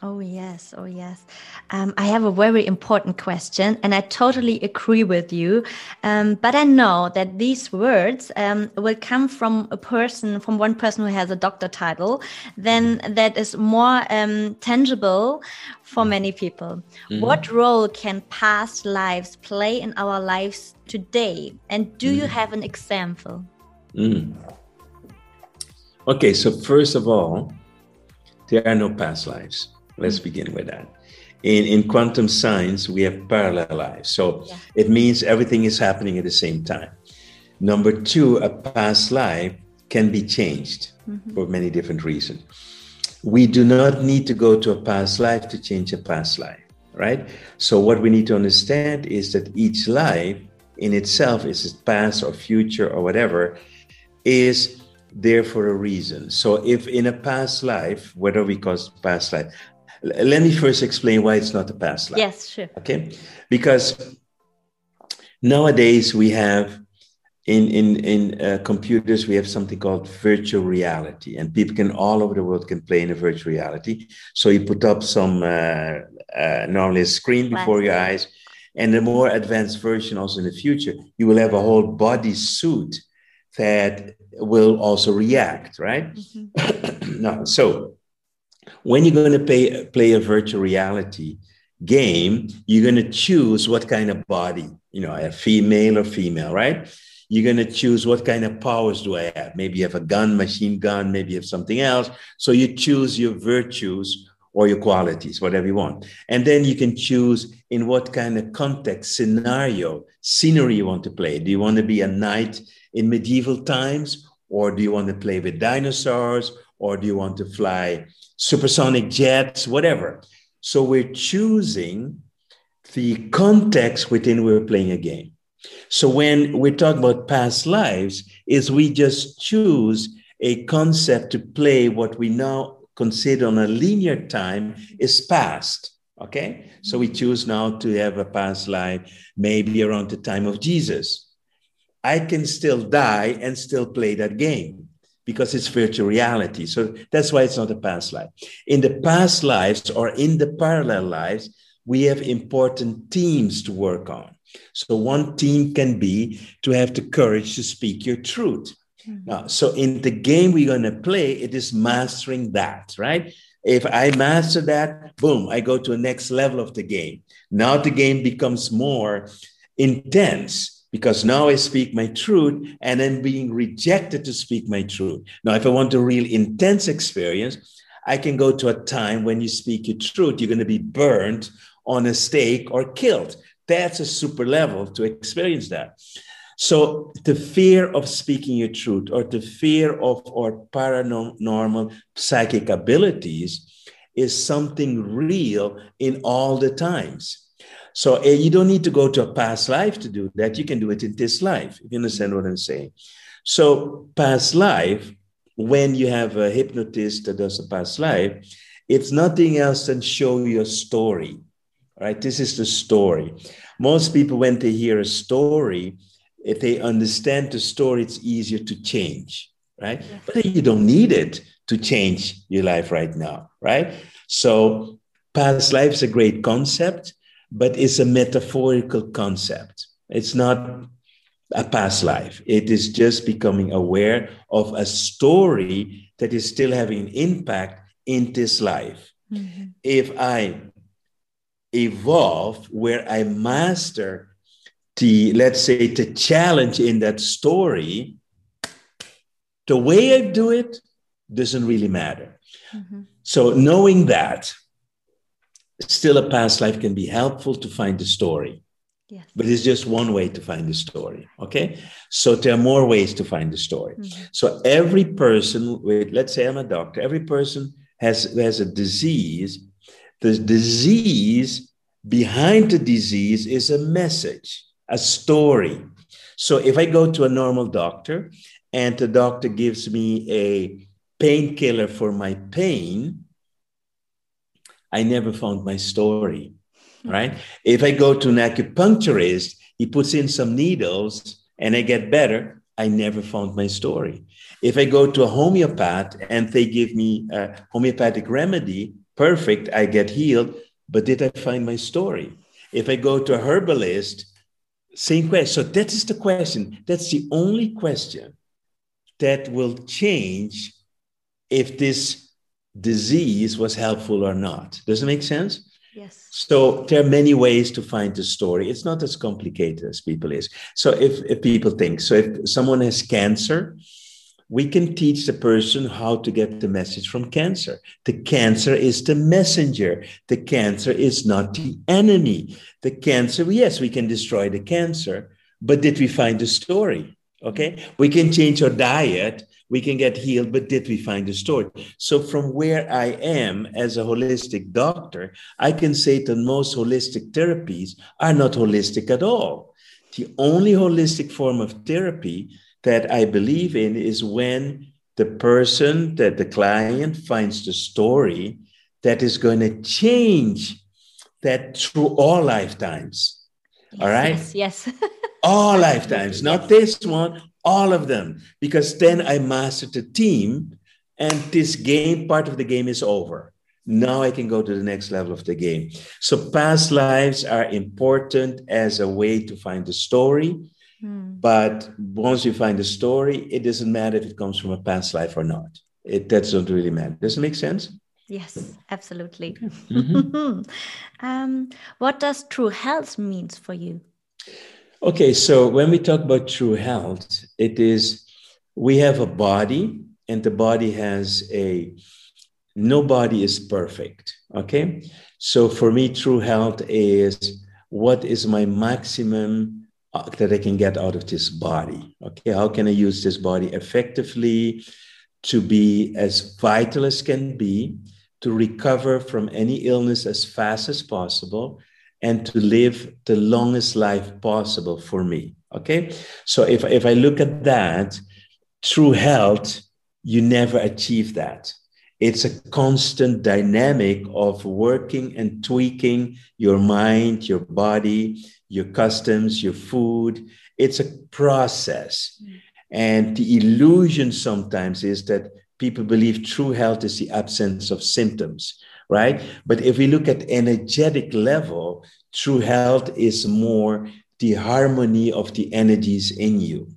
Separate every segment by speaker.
Speaker 1: Oh, yes. Oh, yes. Um, I have a very important question, and I totally agree with you. Um, but I know that these words um, will come from a person, from one person who has a doctor title, then that is more um, tangible for many people. Mm -hmm. What role can past lives play in our lives today? And do mm -hmm. you mm-hmm. have an example? Mm.
Speaker 2: Okay, so first of all, there are no past lives Let's begin with that. In, in quantum science, we have parallel lives. So yeah. it means everything is happening at the same time. Number two, a past life can be changed mm-hmm. for many different reasons. We do not need to go to a past life to change a past life, right? So what we need to understand is that each life in itself is it past or future or whatever is there for a reason. So if in a past life, whether we call it past life, let me first explain why it's not a past life.
Speaker 1: Yes, sure.
Speaker 2: Okay, because nowadays we have in in in uh, computers we have something called virtual reality, and people can all over the world can play in a virtual reality. So you put up some uh, uh, normally a screen before your eyes, and the more advanced version also in the future, you will have a whole body suit that will also react, right? Mm-hmm. no, so when you're going to pay, play a virtual reality game, you're going to choose what kind of body, you know, a female or female, right? You're going to choose what kind of powers do I have? Maybe you have a gun, machine gun, maybe you have something else. So you choose your virtues or your qualities, whatever you want. And then you can choose in what kind of context, scenario, scenery you want to play. Do you want to be a knight in medieval times? Or do you want to play with dinosaurs? Or do you want to fly supersonic jets, whatever. So we're choosing the context within we're playing a game. So when we talk about past lives, is we just choose a concept to play what we now consider on a linear time is past. Okay, so we choose now to have a past life, maybe around the time of Jesus. I can still die and still play that game because it's virtual reality. So that's why it's not a past life. In the past lives or in the parallel lives, we have important themes to work on. So one theme can be to have the courage to speak your truth. Mm-hmm. Now, so in the game we're going to play, it is mastering that, right? If I master that, boom, I go to the next level of the game. Now the game becomes more intense because now I speak my truth and I'm being rejected to speak my truth. Now, if I want a real intense experience, I can go to a time when you speak your truth, you're going to be burned on a stake or killed. That's a super level to experience that. So, the fear of speaking your truth or the fear of our paranormal psychic abilities is something real in all the times. So uh, you don't need to go to a past life to do that. You can do it in this life, if you understand what I'm saying. So, past life, when you have a hypnotist that does a past life, it's nothing else than show your story. Right? This is the story. Most people, when they hear a story, if they understand the story, it's easier to change, right? Yeah. But you don't need it to change your life right now, right? So, past life is a great concept but it's a metaphorical concept. It's not a past life. It is just becoming aware of a story that is still having impact in this life. Mm-hmm. If I evolve where I master the, let's say, the challenge in that story, the way I do it doesn't really matter. Mm-hmm. So, knowing that, still a past life can be helpful to find the story. Yes. But it's just one way to find the story. Okay. So there are more ways to find the story. Mm-hmm. So every person with, let's say I'm a doctor, every person has, has a disease. The disease behind the disease is a message, a story. So if I go to a normal doctor and the doctor gives me a painkiller for my pain, I never found my story, hmm. right? If I go to an acupuncturist, he puts in some needles and I get better, I never found my story. If I go to a homeopath and they give me a homeopathic remedy, perfect, I get healed, but did I find my story? If I go to a herbalist, same question. So that is the question. That's the only question that will change if this disease was helpful or not. Does it make sense?
Speaker 1: Yes.
Speaker 2: So there are many ways to find the story. It's not as complicated as people is. So if, if people think, so if someone has cancer, we can teach the person how to get the message from cancer. The cancer is the messenger. The cancer is not the enemy. The cancer, yes, we can destroy the cancer, but did we find the story? Okay. We can change our diet. We can get healed, but did we find the story? So, from where I am as a holistic doctor, I can say that most holistic therapies are not holistic at all. The only holistic form of therapy that I believe in is when the person, that the client finds the story that is going to change that through all lifetimes.
Speaker 1: Yes,
Speaker 2: all right?
Speaker 1: Yes, yes.
Speaker 2: all lifetimes, not this one, all of them. Because then I mastered the team and this game, part of the game is over. Now I can go to the next level of the game. So past lives are important as a way to find the story Hmm. But once you find the story, it doesn't matter if it comes from a past life or not. It that doesn't really matter. Does it make sense?
Speaker 1: Yes, absolutely. Mm-hmm. um, what does true health means for you?
Speaker 2: Okay, so when we talk about true health, it is we have a body, and the body has a no body is perfect. Okay, so for me, true health is what is my maximum uh, that I can get out of this body. Okay, how can I use this body effectively to be as vital as can be, to recover from any illness as fast as possible, and to live the longest life possible for me. Okay, so if, if I look at that, through health, you never achieve that. It's a constant dynamic of working and tweaking your mind, your body, your customs, your food. It's a process. And the illusion sometimes is that people believe true health is the absence of symptoms, right? But if we look at energetic level, true health is more the harmony of the energies in you.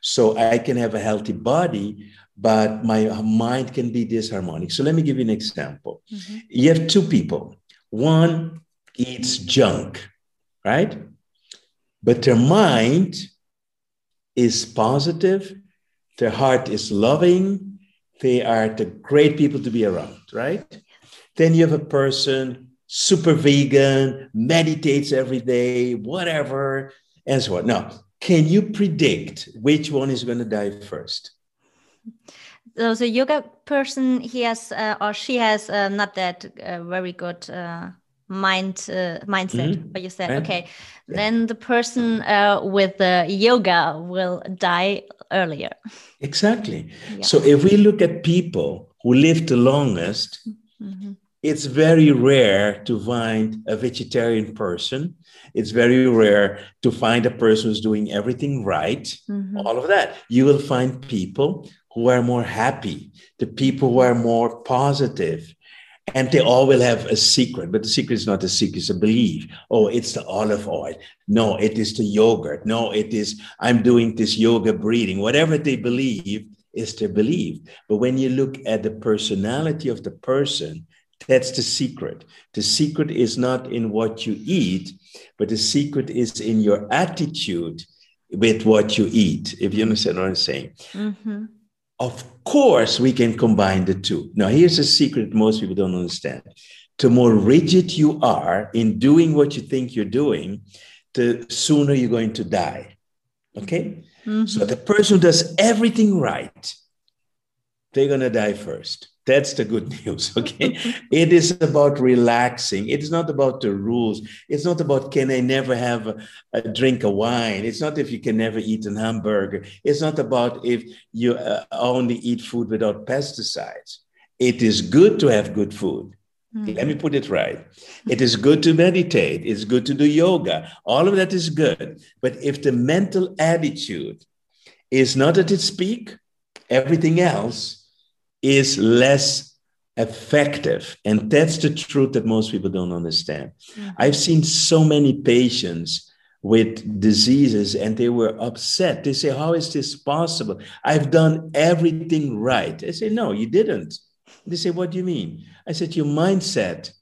Speaker 2: So I can have a healthy body, but my mind can be disharmonic. So let me give you an example. Mm-hmm. You have two people. One eats junk, right? But their mind is positive, their heart is loving, they are the great people to be around, right? Then you have a person super vegan, meditates every day, whatever, and so on. Now, can you predict which one is going to die first?
Speaker 1: So the yoga person, he has uh, or she has uh, not that uh, very good uh, mind uh, mindset mm-hmm. but you said right. okay yeah. then the person uh, with the yoga will die earlier
Speaker 2: exactly yeah. so if we look at people who live the longest mm-hmm. It's very rare to find a vegetarian person it's very rare to find a person who's doing everything right mm-hmm. all of that you will find people who are more happy the people who are more positive and they all will have a secret, but the secret is not a secret, it's a belief. Oh, it's the olive oil. No, it is the yogurt. No, it is, I'm doing this yoga breathing. Whatever they believe is their belief. But when you look at the personality of the person, that's the secret. The secret is not in what you eat, but the secret is in your attitude with what you eat, if you understand what I'm saying. Mm-hmm. Of course, we can combine the two. Now, here's a secret most people don't understand. The more rigid you are in doing what you think you're doing, the sooner you're going to die. Okay? Mm-hmm. So the person who does everything right, they're going to die first. That's the good news. Okay. it is about relaxing. It's not about the rules. It's not about can I never have a, a drink of wine. It's not if you can never eat an hamburger. It's not about if you uh, only eat food without pesticides. It is good to have good food. Mm. Let me put it right. It is good to meditate. It's good to do yoga. All of that is good. But if the mental attitude is not at its peak, everything else is less effective. And that's the truth that most people don't understand. Mm-hmm. I've seen so many patients with diseases and they were upset. They say, How is this possible? I've done everything right. I say, No, you didn't. They say, What do you mean? I said, Your mindset.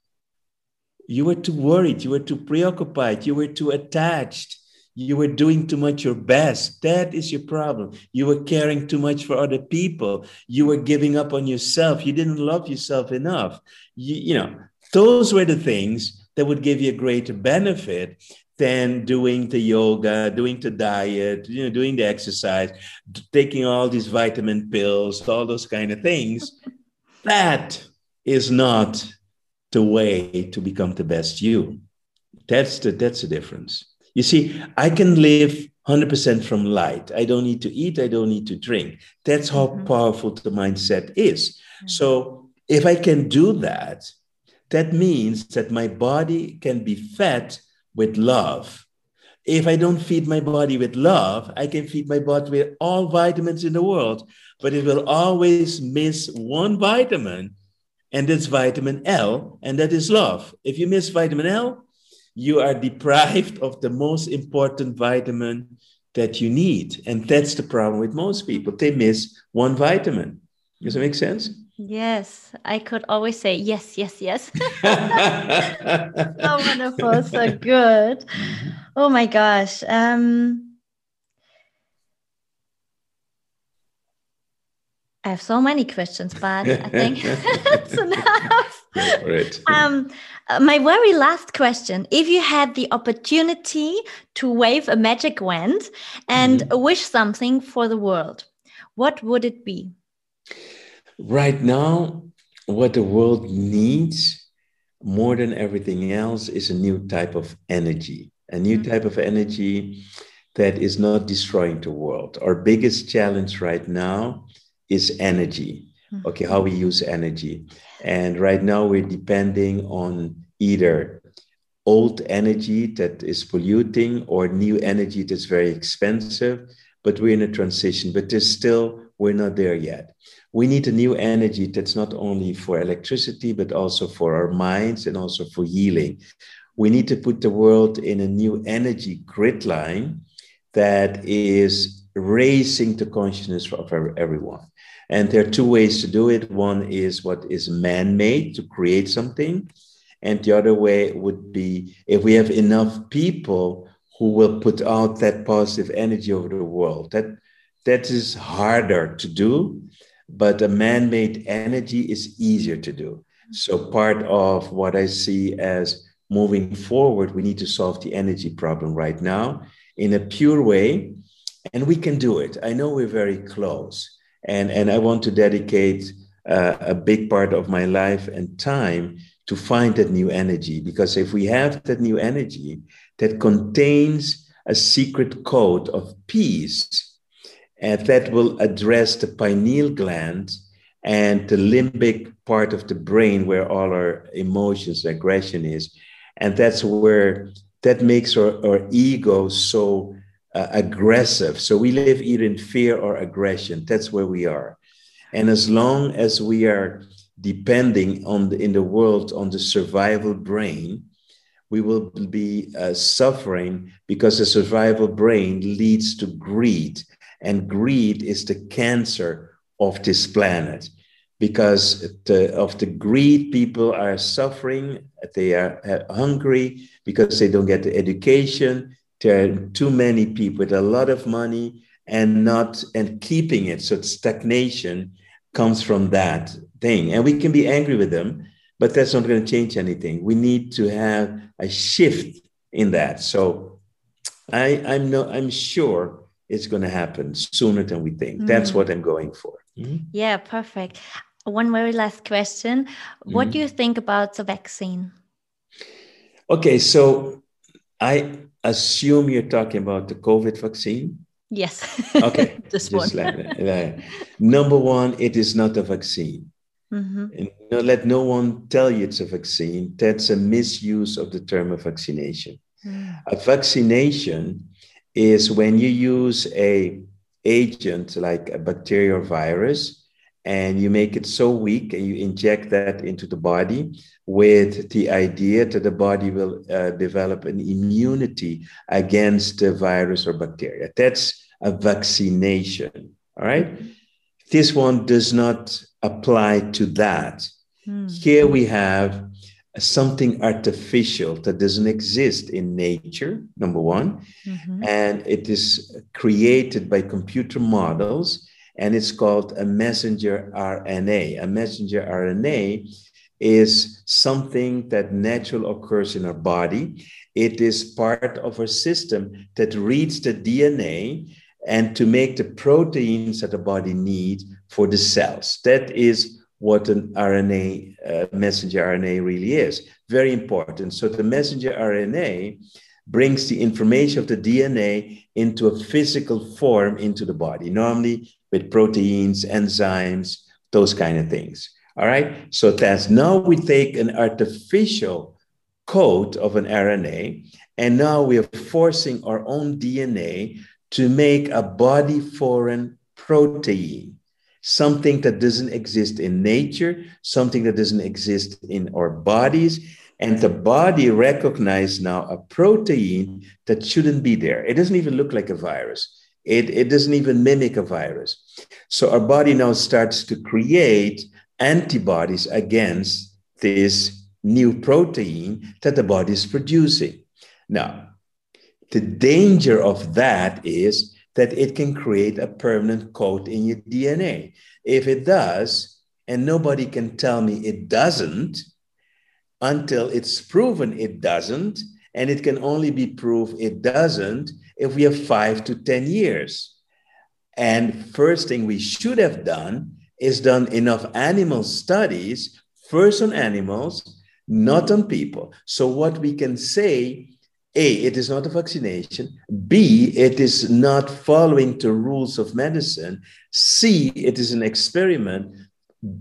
Speaker 2: You were too worried. You were too preoccupied. You were too attached. You were doing too much your best. That is your problem. You were caring too much for other people. You were giving up on yourself. You didn't love yourself enough. You, you know, those were the things that would give you a greater benefit than doing the yoga, doing the diet, you know, doing the exercise, taking all these vitamin pills, all those kind of things. that is not the way to become the best you. That's the that's the difference. You see, I can live 100% from light. I don't need to eat, I don't need to drink. That's how mm-hmm. powerful the mindset is. Mm-hmm. So, if I can do that, that means that my body can be fed with love. If I don't feed my body with love, I can feed my body with all vitamins in the world, but it will always miss one vitamin, and that's vitamin L, and that is love. If you miss vitamin L, you are deprived of the most important vitamin that you need. And that's the problem with most people. They miss one vitamin. Does that make sense?
Speaker 1: Yes, I could always say yes, yes, yes. so wonderful, so good. Mm-hmm. Oh my gosh. Um, I have so many questions, but I think that's enough. Right. Um, uh, my very last question: If you had the opportunity to wave a magic wand and mm-hmm. wish something for the world, what would it be?
Speaker 2: Right now, what the world needs more than everything else is a new type of energy, a new mm-hmm. type of energy that is not destroying the world. Our biggest challenge right now is energy. Mm-hmm. Okay, how we use energy. And right now we're depending on either old energy that is polluting or new energy that's very expensive, but we're in a transition, but there's still, we're not there yet we need a new energy that's not only for electricity, but also for our minds and also for healing. We need to put the world in a new energy grid line that is raising the consciousness of everyone. And there are two ways to do it. One is what is man made to create something. And the other way would be if we have enough people who will put out that positive energy over the world. That, that is harder to do but a man made energy is easier to do. So, part of what I see as moving forward, we need to solve the energy problem right now in a pure way. And we can do it. I know we're very close. And, and I want to dedicate uh, a big part of my life and time to find that new energy. Because if we have that new energy that contains a secret code of peace, and that will address the pineal gland and the limbic part of the brain where all our emotions, aggression is. And that's where that makes our, our ego so uh, aggressive. So we live either in fear or aggression. That's where we are. And as long as we are depending on the, in the world on the survival brain, we will be uh, suffering because the survival brain leads to greed and greed is the cancer of this planet because the, of the greed, people are suffering. They are hungry because they don't get the education. There are too many people with a lot of money and not and keeping it. So stagnation comes from that thing, and we can be angry with them, but that's not going to change anything. We need to have a shift in that. So I, I'm no, I'm sure it's going to happen sooner than we think. Mm. That's what I'm going for.
Speaker 1: Mm. Yeah, perfect. One very last question. What mm. do you think about the vaccine?
Speaker 2: Okay, so I assume you're talking about the COVID vaccine.
Speaker 1: Yes.
Speaker 2: Okay. this one. Like, like, number one, it is not a vaccine. Mm-hmm. Let no one tell you it's a vaccine. That's a misuse of the term of vaccination. Mm. A vaccination is when you use a agent like a bacteria or virus and you make it so weak and you inject that into the body with the idea that the body will uh, develop an immunity against the virus or bacteria. That's a vaccination. All right. This one does not apply to that. Hmm. Here we have something artificial that doesn't exist in nature, number one. Mm-hmm. And it is created by computer models and it's called a messenger RNA. A messenger RNA is something that natural occurs in our body. It is part of our system that reads the DNA and to make the proteins that the body needs for the cells. That is what an RNA, uh, messenger RNA really is. Very important. So the messenger RNA brings the information of the DNA into a physical form into the body, normally with proteins, enzymes, those kind of things. All right. So that's now we take an artificial coat of an RNA, and now we are forcing our own DNA to make a body foreign protein, something that doesn't exist in nature, something that doesn't exist in our bodies. And the body recognizes now a protein that shouldn't be there. It doesn't even look like a virus. It, it doesn't even mimic a virus. So our body now starts to create antibodies against this new protein that the body is producing. Now, the danger of that is that it can create a permanent coat in your DNA. If it does, and nobody can tell me it doesn't until it's proven it doesn't, and it can only be proved it doesn't if we have five to 10 years. And first thing we should have done is done enough animal studies, first on animals, not on people. So what we can say, A, it is not a vaccination. B, it is not following the rules of medicine. C, it is an experiment.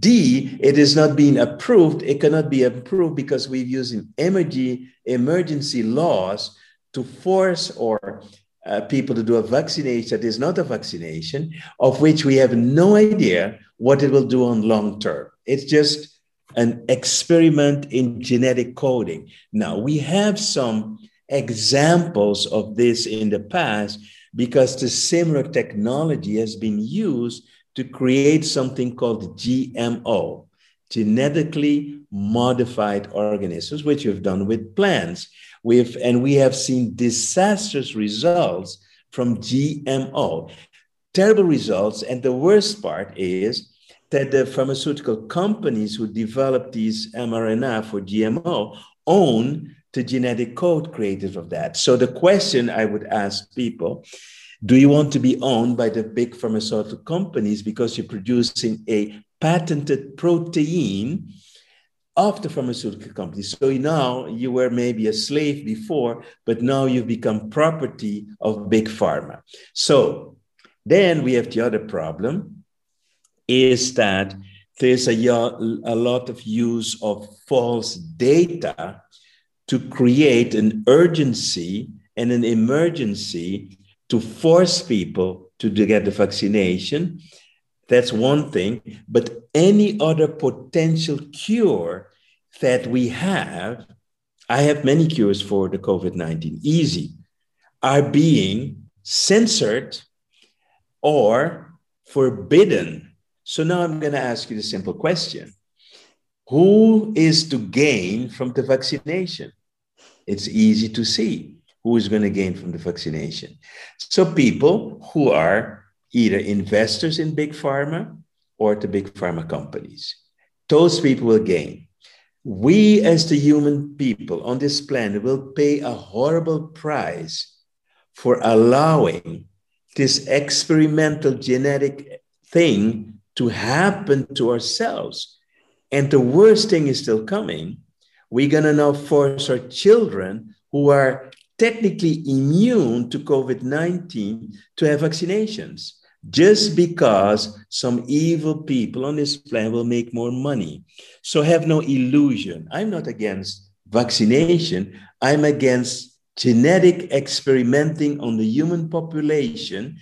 Speaker 2: D, it is not being approved. It cannot be approved because we're using emergency, emergency laws to force or uh, people to do a vaccination that is not a vaccination, of which we have no idea what it will do on long term. It's just an experiment in genetic coding. Now, we have some examples of this in the past because the similar technology has been used to create something called GMO, genetically modified organisms, which we've done with plants. We've, and we have seen disastrous results from GMO, terrible results. And the worst part is that the pharmaceutical companies who develop these mRNA for GMO own the genetic code created of that. So the question I would ask people do you want to be owned by the big pharmaceutical companies because you're producing a patented protein of the pharmaceutical companies. So now you were maybe a slave before, but now you've become property of big pharma. So then we have the other problem is that there's a, a lot of use of false data to create an urgency and an emergency to force people to get the vaccination that's one thing. But any other potential cure that we have, I have many cures for the COVID 19, easy, are being censored or forbidden. So now I'm going to ask you the simple question Who is to gain from the vaccination? It's easy to see who is going to gain from the vaccination. So people who are either investors in big pharma or the big pharma companies. Those people will gain. We, as the human people on this planet, will pay a horrible price for allowing this experimental genetic thing to happen to ourselves. And the worst thing is still coming. We're going to now force our children who are technically immune to COVID 19 to have vaccinations just because some evil people on this planet will make more money. So have no illusion. I'm not against vaccination, I'm against genetic experimenting on the human population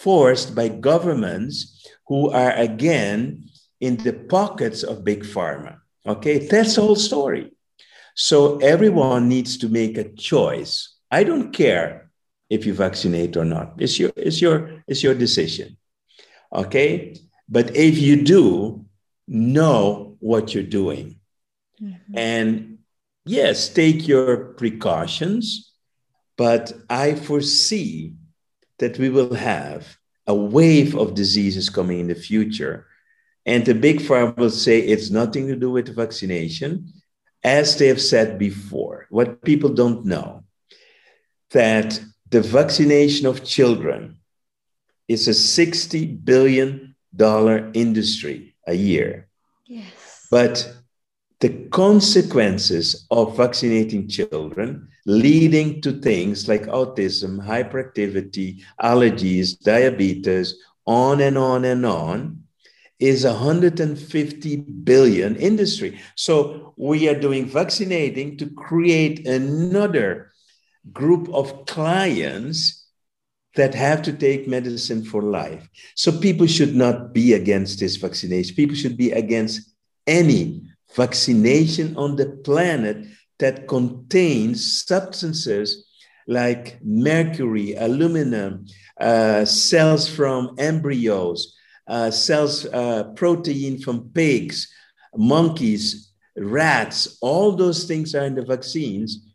Speaker 2: forced by governments who are again in the pockets of big pharma. Okay, that's the whole story. So everyone needs to make a choice. I don't care if you vaccinate or not. It's your, it's your, it's your decision. Okay. But if you do, know what you're doing. Mm-hmm. And yes, take your precautions, but I foresee that we will have a wave of diseases coming in the future. And the big pharma will say it's nothing to do with vaccination, as they have said before. What people don't know that the vaccination of children is a 60 billion dollar industry a year.
Speaker 1: Yes.
Speaker 2: But the consequences of vaccinating children leading to things like autism, hyperactivity, allergies, diabetes, on and on and on is a 150 billion industry. So we are doing vaccinating to create another group of clients that have to take medicine for life. So people should not be against this vaccination. People should be against any vaccination on the planet that contains substances like mercury, aluminum, uh, cells from embryos, uh, cells, uh, protein from pigs, monkeys, rats, all those things are in the vaccines.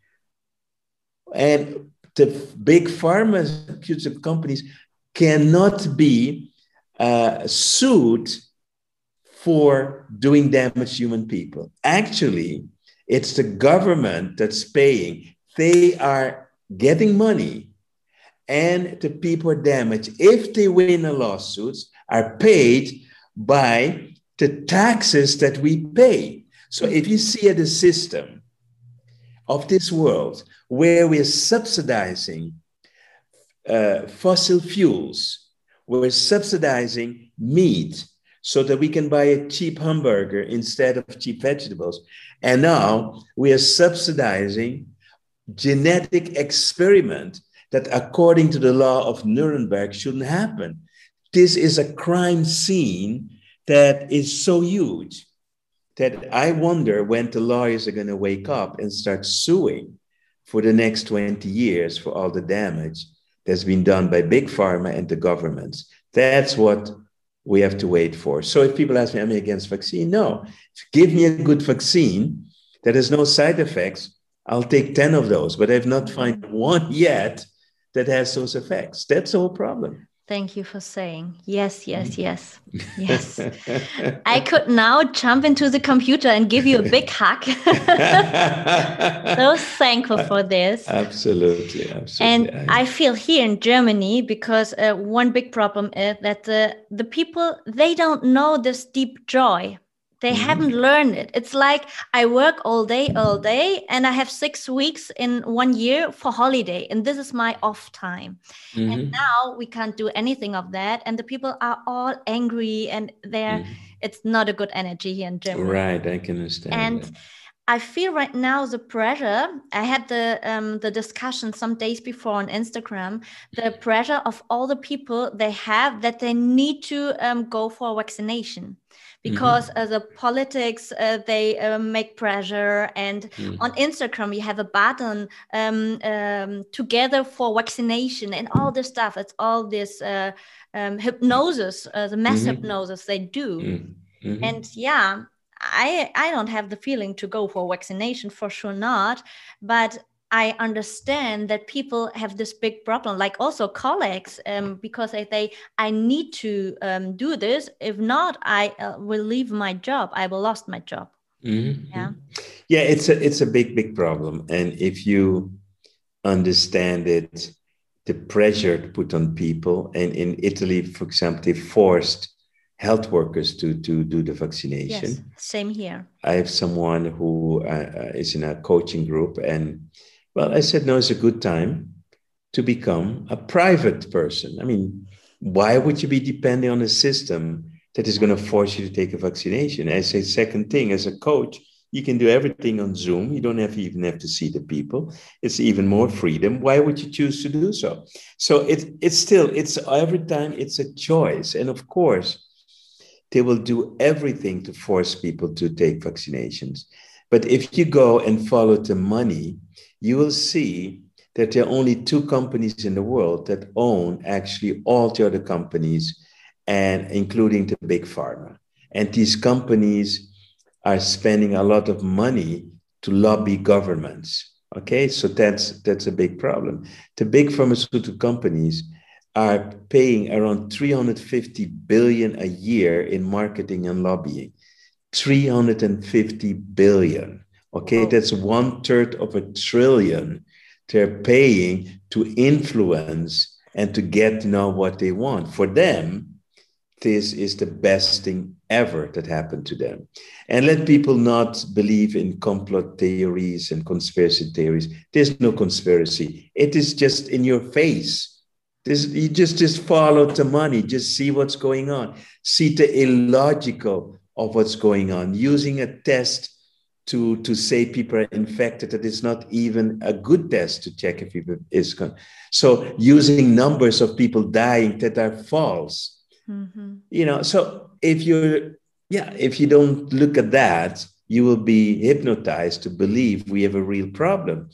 Speaker 2: And the big pharmaceutical companies cannot be uh, sued for doing damage to human people. Actually, it's the government that's paying. They are getting money, and the people damaged, if they win the lawsuits, are paid by the taxes that we pay. So if you see the system of this world where we're subsidizing uh, fossil fuels, we're subsidizing meat, so that we can buy a cheap hamburger instead of cheap vegetables. And now we are subsidizing genetic experiment that according to the law of Nuremberg shouldn't happen. This is a crime scene that is so huge that I wonder when the lawyers are going to wake up and start suing for the next 20 years for all the damage that's been done by big pharma and the governments. That's what we have to wait for. So if people ask me, am I against vaccine? No. Give me a good vaccine that has no side effects. I'll take 10 of those, but I've not found one yet that has those effects. That's the whole problem.
Speaker 1: Thank you for saying yes, yes, mm-hmm. yes, yes. I could now jump into the computer and give you a big hug. so thankful for this.
Speaker 2: Absolutely, absolutely.
Speaker 1: And I feel here in Germany because uh, one big problem is that the the people they don't know this deep joy they mm-hmm. haven't learned it it's like i work all day all day and i have six weeks in one year for holiday and this is my off time mm-hmm. and now we can't do anything of that and the people are all angry and they're mm-hmm. it's not a good energy here in germany
Speaker 2: right i can understand
Speaker 1: and that. I feel right now the pressure. I had the um, the discussion some days before on Instagram. The pressure of all the people they have that they need to um, go for vaccination because mm-hmm. uh, the politics uh, they uh, make pressure and mm. on instagram you have a button um, um, together for vaccination and all this stuff it's all this uh, um, hypnosis uh, the mass mm-hmm. hypnosis they do mm-hmm. and yeah I, I don't have the feeling to go for vaccination for sure not but I understand that people have this big problem, like also colleagues, um, because they, they I need to um, do this. If not, I uh, will leave my job. I will lost my job.
Speaker 2: Mm-hmm. Yeah, yeah, it's a it's a big big problem, and if you understand it, the pressure to put on people, and in Italy, for example, they forced health workers to to do the vaccination. Yes,
Speaker 1: same here.
Speaker 2: I have someone who uh, uh is in a coaching group and well, I said, no, it's a good time to become a private person. I mean, why would you be depending on a system that is going to force you to take a vaccination? I say, second thing, as a coach, you can do everything on Zoom. You don't have even have to see the people. It's even more freedom. Why would you choose to do so? So it, it's still, it's every time it's a choice. And of course, they will do everything to force people to take vaccinations. But if you go and follow the money, you will see that there are only two companies in the world that own actually all the other companies, and including the big pharma. And these companies are spending a lot of money to lobby governments. Okay, so that's that's a big problem. The big pharmaceutical companies are paying around 350 billion a year in marketing and lobbying. 350 billion. Okay, oh. that's one third of a trillion they're paying to influence and to get to know what they want. For them, this is the best thing ever that happened to them. And let people not believe in complot theories and conspiracy theories. There's no conspiracy. It is just in your face. This, you just, just follow the money, just see what's going on. See the illogical of what's going on. Using a test to, to say people are infected that is not even a good test to check if people is con- so using numbers of people dying that are false mm-hmm. you know so if you're yeah if you don't look at that you will be hypnotized to believe we have a real problem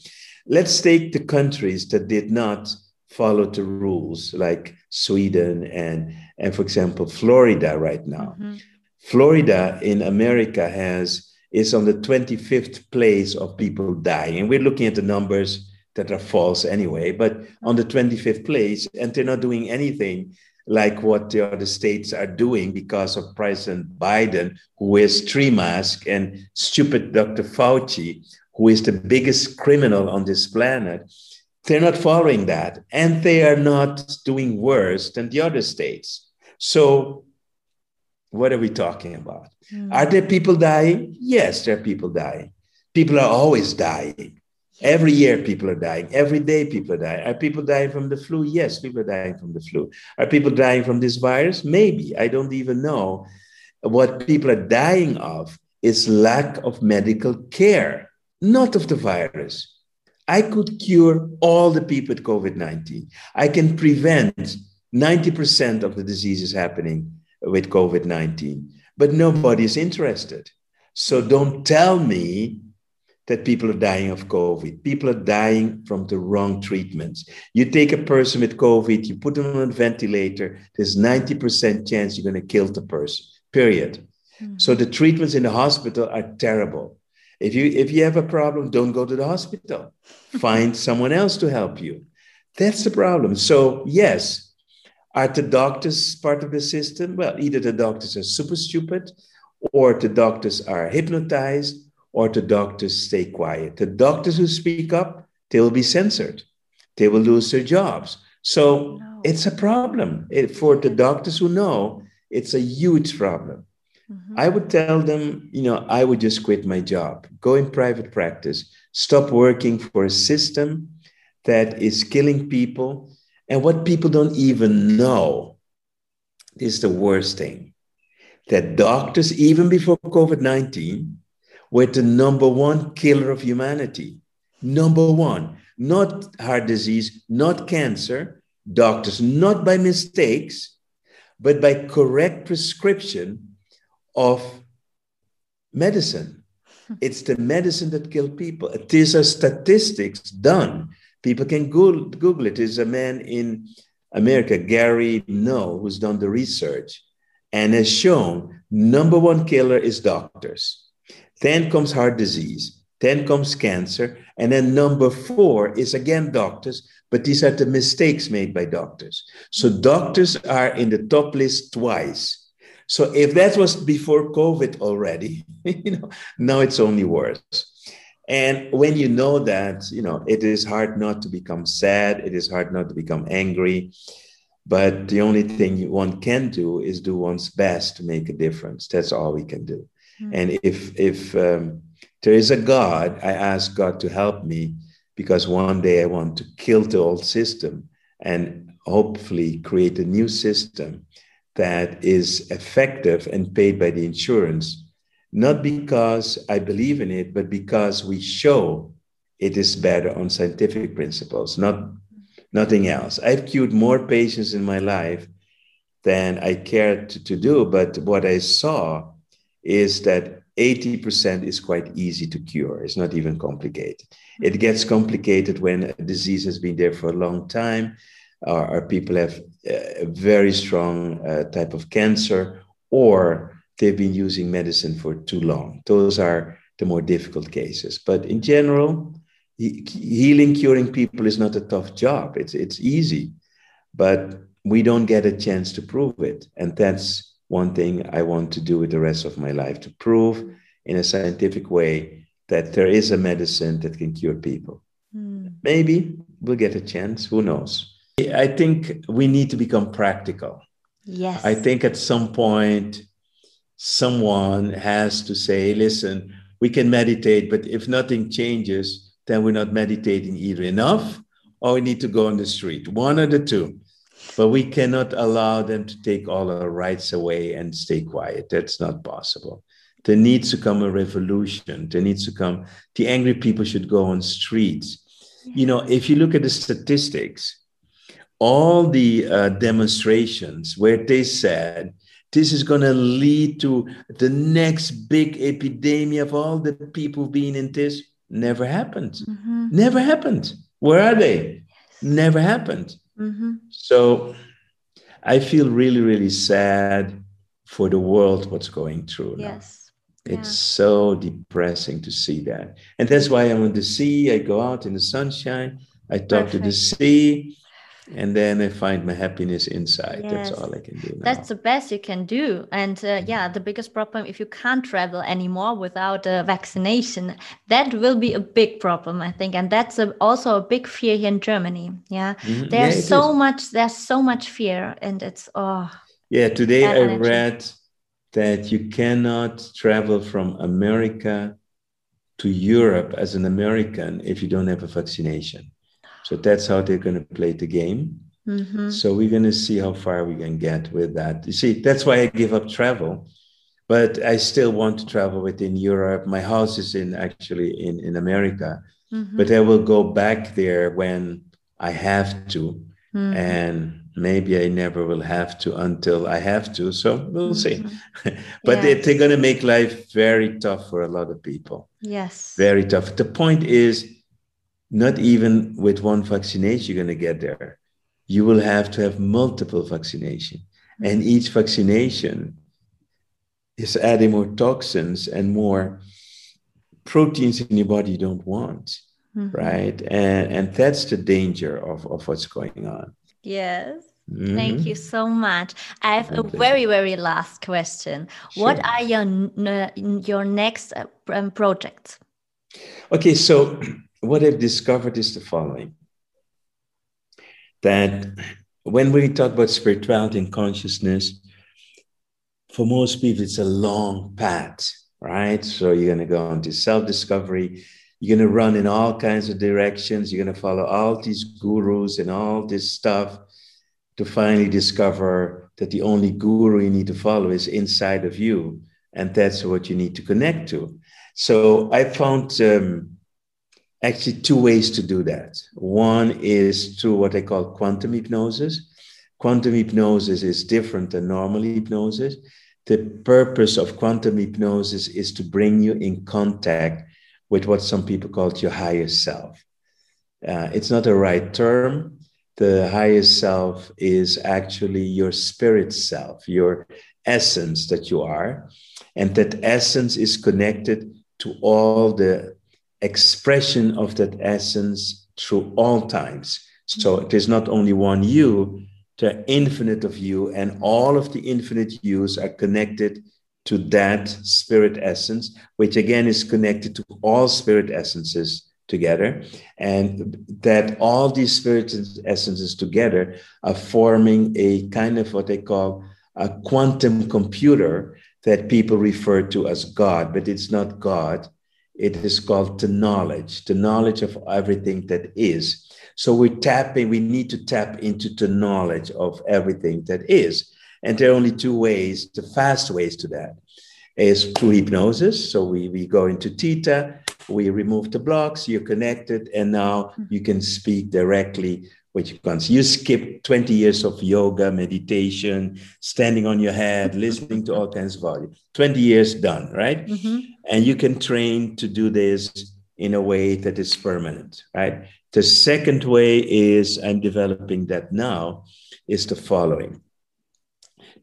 Speaker 2: let's take the countries that did not follow the rules like sweden and and for example florida right now mm-hmm. florida in america has is on the 25th place of people dying. And we're looking at the numbers that are false anyway, but on the 25th place, and they're not doing anything like what the other states are doing because of President Biden, who wears three masks, and stupid Dr. Fauci, who is the biggest criminal on this planet. They're not following that, and they are not doing worse than the other states. So what are we talking about? Mm. Are there people dying? Yes, there are people dying. People are always dying. Every year, people are dying. Every day, people are dying. Are people dying from the flu? Yes, people are dying from the flu. Are people dying from this virus? Maybe. I don't even know. What people are dying of is lack of medical care, not of the virus. I could cure all the people with COVID 19. I can prevent 90% of the diseases happening with COVID 19, but nobody is interested. So don't tell me that people are dying of COVID. People are dying from the wrong treatments. You take a person with COVID, you put them on a ventilator, there's 90% chance you're going to kill the person, period. Mm-hmm. So the treatments in the hospital are terrible. If you if you have a problem, don't go to the hospital. Find someone else to help you. That's the problem. So yes, are the doctors part of the system? Well, either the doctors are super stupid, or the doctors are hypnotized, or the doctors stay quiet. The doctors who speak up, they will be censored. They will lose their jobs. So no. it's a problem. It, for the doctors who know, it's a huge problem. Mm-hmm. I would tell them, you know, I would just quit my job, go in private practice, stop working for a system that is killing people and what people don't even know is the worst thing that doctors, even before COVID 19, were the number one killer of humanity. Number one, not heart disease, not cancer, doctors, not by mistakes, but by correct prescription of medicine. Hmm. It's the medicine that killed people. These are statistics done People can Google, Google it. There's a man in America, Gary Null, who's done the research and has shown number one killer is doctors. Then comes heart disease. Then comes cancer. And then number four is again doctors, but these are the mistakes made by doctors. So doctors are in the top list twice. So if that was before COVID already, you know, now it's only worse. And when you know that, you know, it is hard not to become sad, it is hard not to become angry. But the only thing one can do is do one's best to make a difference. That's all we can do. Mm-hmm. And if if um, there is a God, I ask God to help me because one day I want to kill the old system and hopefully create a new system that is effective and paid by the insurance not because I believe in it, but because we show it is better on scientific principles, not nothing else. I've cured more patients in my life than I cared to, to do. But what I saw is that 80% is quite easy to cure. It's not even complicated. It gets complicated when a disease has been there for a long time, or, or people have a very strong uh, type of cancer, or they've been using medicine for too long. Those are the more difficult cases. But in general, healing, curing people is not a tough job. It's, it's easy, but we don't get a chance to prove it. And that's one thing I want to do with the rest of my life to prove in a scientific way that there is a medicine that can cure people. Mm. Maybe we'll get a chance. Who knows? I think we need to become practical.
Speaker 1: Yes.
Speaker 2: I think at some point, someone has to say, listen, we can meditate, but if nothing changes, then we're not meditating either enough or we need to go on the street. One of the two. But we cannot allow them to take all our rights away and stay quiet. That's not possible. There needs to come a revolution. There needs to come, the angry people should go on streets. You know, if you look at the statistics, all the uh, demonstrations where they said this is going to lead to the next big epidemic of all the people being in this never happened. Mm-hmm. Never happened. Where are they? Never happened. Mm-hmm. So I feel really, really sad for the world what's going through
Speaker 1: yes.
Speaker 2: now. It's yeah. so depressing to see that. And that's why I'm on the sea. I go out in the sunshine. I talk Perfect. to the sea and then I find my happiness inside. Yes. That's all I can do. Now.
Speaker 1: That's the best you can do. And uh, yeah, the biggest problem if you can't travel anymore without a vaccination, that will be a big problem, I think. And that's a, also a big fear here in Germany. Yeah, mm-hmm. there's yeah, so is. much. There's so much fear, and it's oh.
Speaker 2: Yeah, today I energy. read that you cannot travel from America to Europe as an American if you don't have a vaccination. So that's how they're going to play the game. Mm-hmm. So we're going to see how far we can get with that. You see, that's why I give up travel, but I still want to travel within Europe. My house is in actually in, in America, mm-hmm. but I will go back there when I have to. Mm-hmm. And maybe I never will have to until I have to. So we'll see. Mm-hmm. but yes. they, are going to make life very tough for a lot of people.
Speaker 1: Yes.
Speaker 2: Very tough. The point is, not even with one vaccination you're going to get there. You will have to have multiple vaccination, and mm-hmm. each vaccination is adding more toxins and more proteins in your body you don't want, mm-hmm. right? And and that's the danger of of what's going on.
Speaker 1: Yes. Mm-hmm. Thank you so much. I have a very, very last question. Sure. What are your your next uh, um, projects?
Speaker 2: Okay, so what I've discovered is the following that when we talk about spirituality and consciousness, for most people, it's a long path, right? So you're going to go into self discovery. You're going to run in all kinds of directions. You're going to follow all these gurus and all this stuff to finally discover that the only guru you need to follow is inside of you. And that's what you need to connect to. So I found um, actually two ways to do that. One is through what I call quantum hypnosis. Quantum hypnosis is different than normal hypnosis. The purpose of quantum hypnosis is to bring you in contact with what some people call your higher self. Uh, it's not a right term. The higher self is actually your spirit self, your essence that you are. And that essence is connected to all the expression of that essence through all times. So it is not only one you, are infinite of you, and all of the infinite yous are connected to that spirit essence, which again is connected to all spirit essences together. And that all these spirit essences together are forming a kind of what they call a quantum computer that people refer to as God, but it's not God. It is called the knowledge, the knowledge of everything that is. So we're tapping, we need to tap into the knowledge of everything that is. And there are only two ways, the fast ways to that is through hypnosis. So we, we go into theta, we remove the blocks, you're connected, and now mm-hmm. you can speak directly what you can you skip 20 years of yoga meditation standing on your head listening to all kinds of audio. 20 years done right? Mm-hmm. and you can train to do this in a way that is permanent right? The second way is i'm developing that now is the following.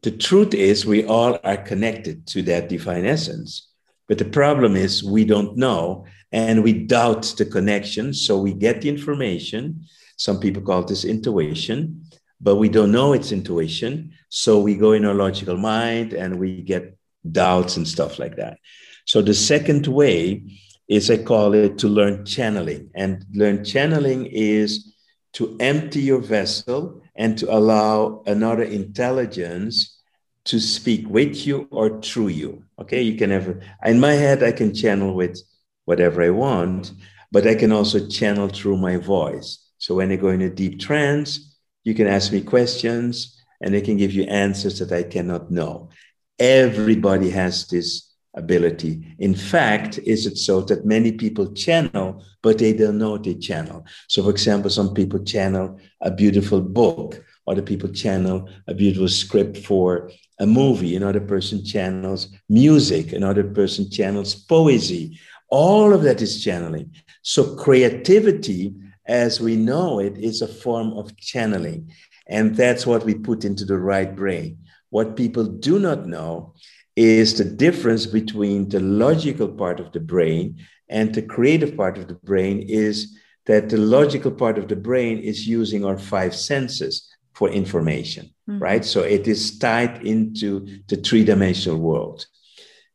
Speaker 2: The truth is we all are connected to that divine essence but the problem is we don't know and we doubt the connection so we get the information some people call this intuition, but we don't know it's intuition. So we go in our logical mind and we get doubts and stuff like that. So the second way is I call it to learn channeling. And learn channeling is to empty your vessel and to allow another intelligence to speak with you or through you. Okay, you can have, in my head, I can channel with whatever I want, but I can also channel through my voice. So when you go in a deep trance, you can ask me questions and they can give you answers that I cannot know. Everybody has this ability. In fact, is it so that many people channel, but they don't know they channel? So, for example, some people channel a beautiful book, other people channel a beautiful script for a movie, another person channels music, another person channels poesy. All of that is channeling. So, creativity as we know it, is a form of channeling. And that's what we put into the right brain. What people do not know is the difference between the logical part of the brain and the creative part of the brain is that the logical part of the brain is using our five senses for information, mm-hmm. right? So it is tied into the three dimensional world.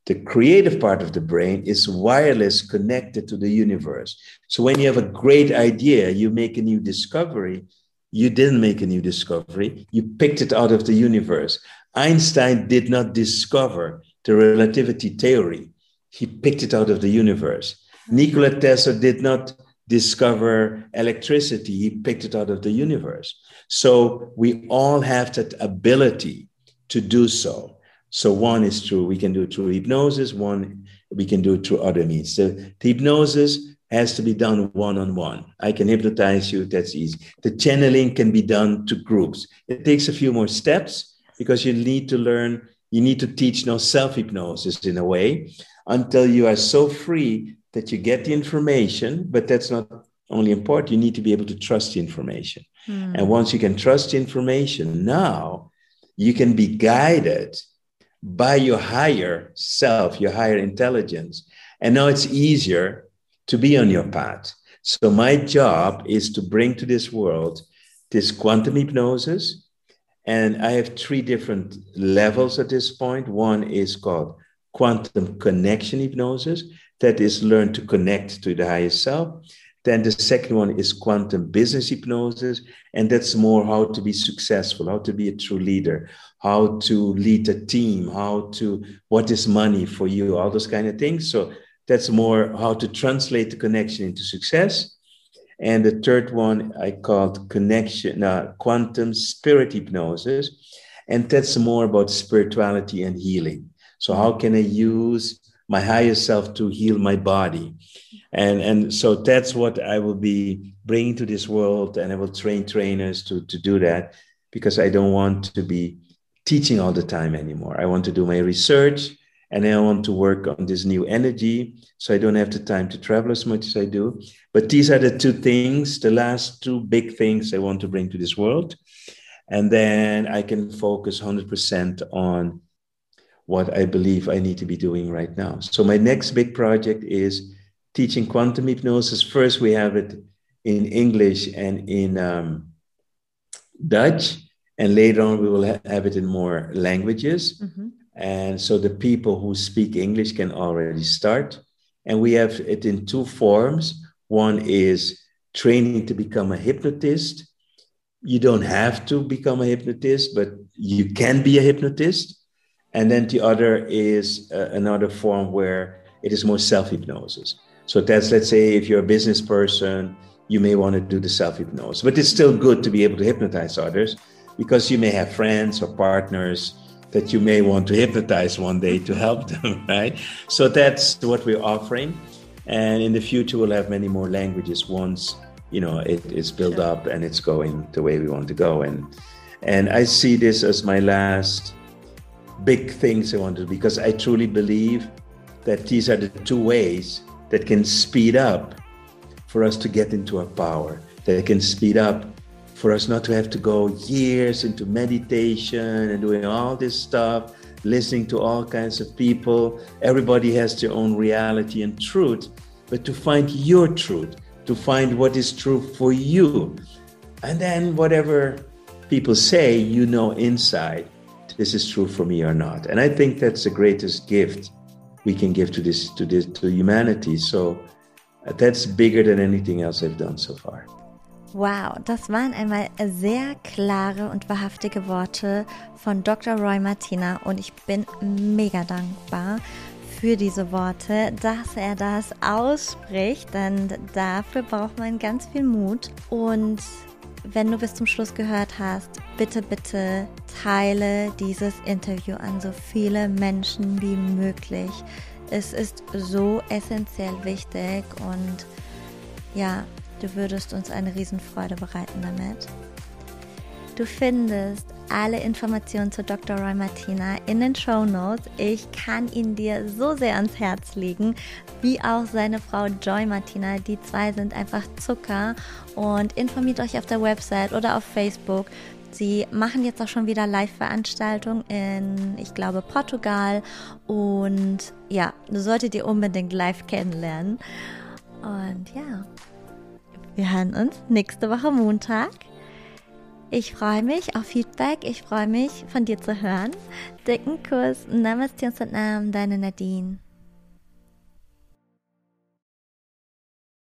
Speaker 2: The creative part of the brain is wireless connected to the universe. So when you have a great idea, you make a new discovery. You didn't make a new discovery, you picked it out of the universe. Einstein did not discover the relativity theory, he picked it out of the universe. Nikola Tesla did not discover electricity, he picked it out of the universe. So we all have that ability to do so. So one is true. We can do it through hypnosis. One we can do it through other means. So the hypnosis has to be done one on one. I can hypnotize you. That's easy. The channeling can be done to groups. It takes a few more steps because you need to learn. You need to teach now self hypnosis in a way until you are so free that you get the information. But that's not only important. You need to be able to trust the information. Mm. And once you can trust the information, now you can be guided by your higher self, your higher intelligence. And now it's easier to be on your path. So, my job is to bring to this world this quantum hypnosis. And I have three different levels at this point. One is called quantum connection hypnosis, that is learn to connect to the higher self. Then the second one is quantum business hypnosis, and that's more how to be successful, how to be a true leader, how to lead a team, how to what is money for you, all those kind of things. So that's more how to translate the connection into success. And the third one I called connection, uh, quantum spirit hypnosis, and that's more about spirituality and healing. So how can I use my higher self to heal my body? And and so that's what i will be bringing to this world and i will train trainers to to do that because i don't want to be teaching all the time anymore. I want to do my research and i want to work on this new energy so i don't have the time to travel as much as i do. But these are the two things the last two big things i want to bring to this world. And then i can focus 100% on what i believe i need to be doing right now. So my next big project is teaching quantum hypnosis. First, we have it in English and in um, Dutch, and later on, we will ha- have it in more languages. Mm-hmm. And so the people who speak English can already start. And we have it in two forms. One is training to become a hypnotist. You don't have to become a hypnotist, but you can be a hypnotist. And then the other is uh, another form where it is more self hypnosis. So that's, let's say, if you're a business person, you may want to do the self hypnosis. But it's still good to be able to hypnotize others because you may have friends or partners that you may want to hypnotize one day to help them, right? So that's what we're offering. And in the future, we'll have many more languages once you know, it, it's built up and it's going the way we want to go. And and I see this as my last big things I want to do because I truly believe that these are the two ways that can speed up for us to get into our power, that can speed up for us not to have to go years into meditation and doing all this stuff, listening to all kinds of people. Everybody has their own reality and truth, but to find your truth, to find what is true for you. And then whatever people say, you know inside, this is true for me or not. And I think that's the greatest gift we can give to this to this to humanity. So uh, that's bigger than anything else I've done so far.
Speaker 1: Wow, das waren einmal sehr klare und wahrhaftige Worte von Dr. Roy Martina und ich bin mega dankbar für diese Worte, dass er das ausspricht, denn dafür braucht man ganz viel Mut und wenn du bis zum Schluss gehört hast, bitte, bitte teile dieses Interview an so viele Menschen wie möglich. Es ist so essentiell wichtig und ja, Du würdest uns eine Riesenfreude bereiten damit. Du findest alle Informationen zu Dr. Roy Martina in den Show Notes. Ich kann ihn dir so sehr ans Herz legen, wie auch seine Frau Joy Martina. Die zwei sind einfach Zucker und informiert euch auf der Website oder auf Facebook. Sie machen jetzt auch schon wieder Live-Veranstaltungen in, ich glaube, Portugal. Und ja, solltet ihr unbedingt live kennenlernen. Und ja, wir hören uns nächste Woche Montag. Ich freue mich auf Feedback. Ich freue mich, von dir zu hören. Dicken Kuss. Namaste und Satnam, deine Nadine.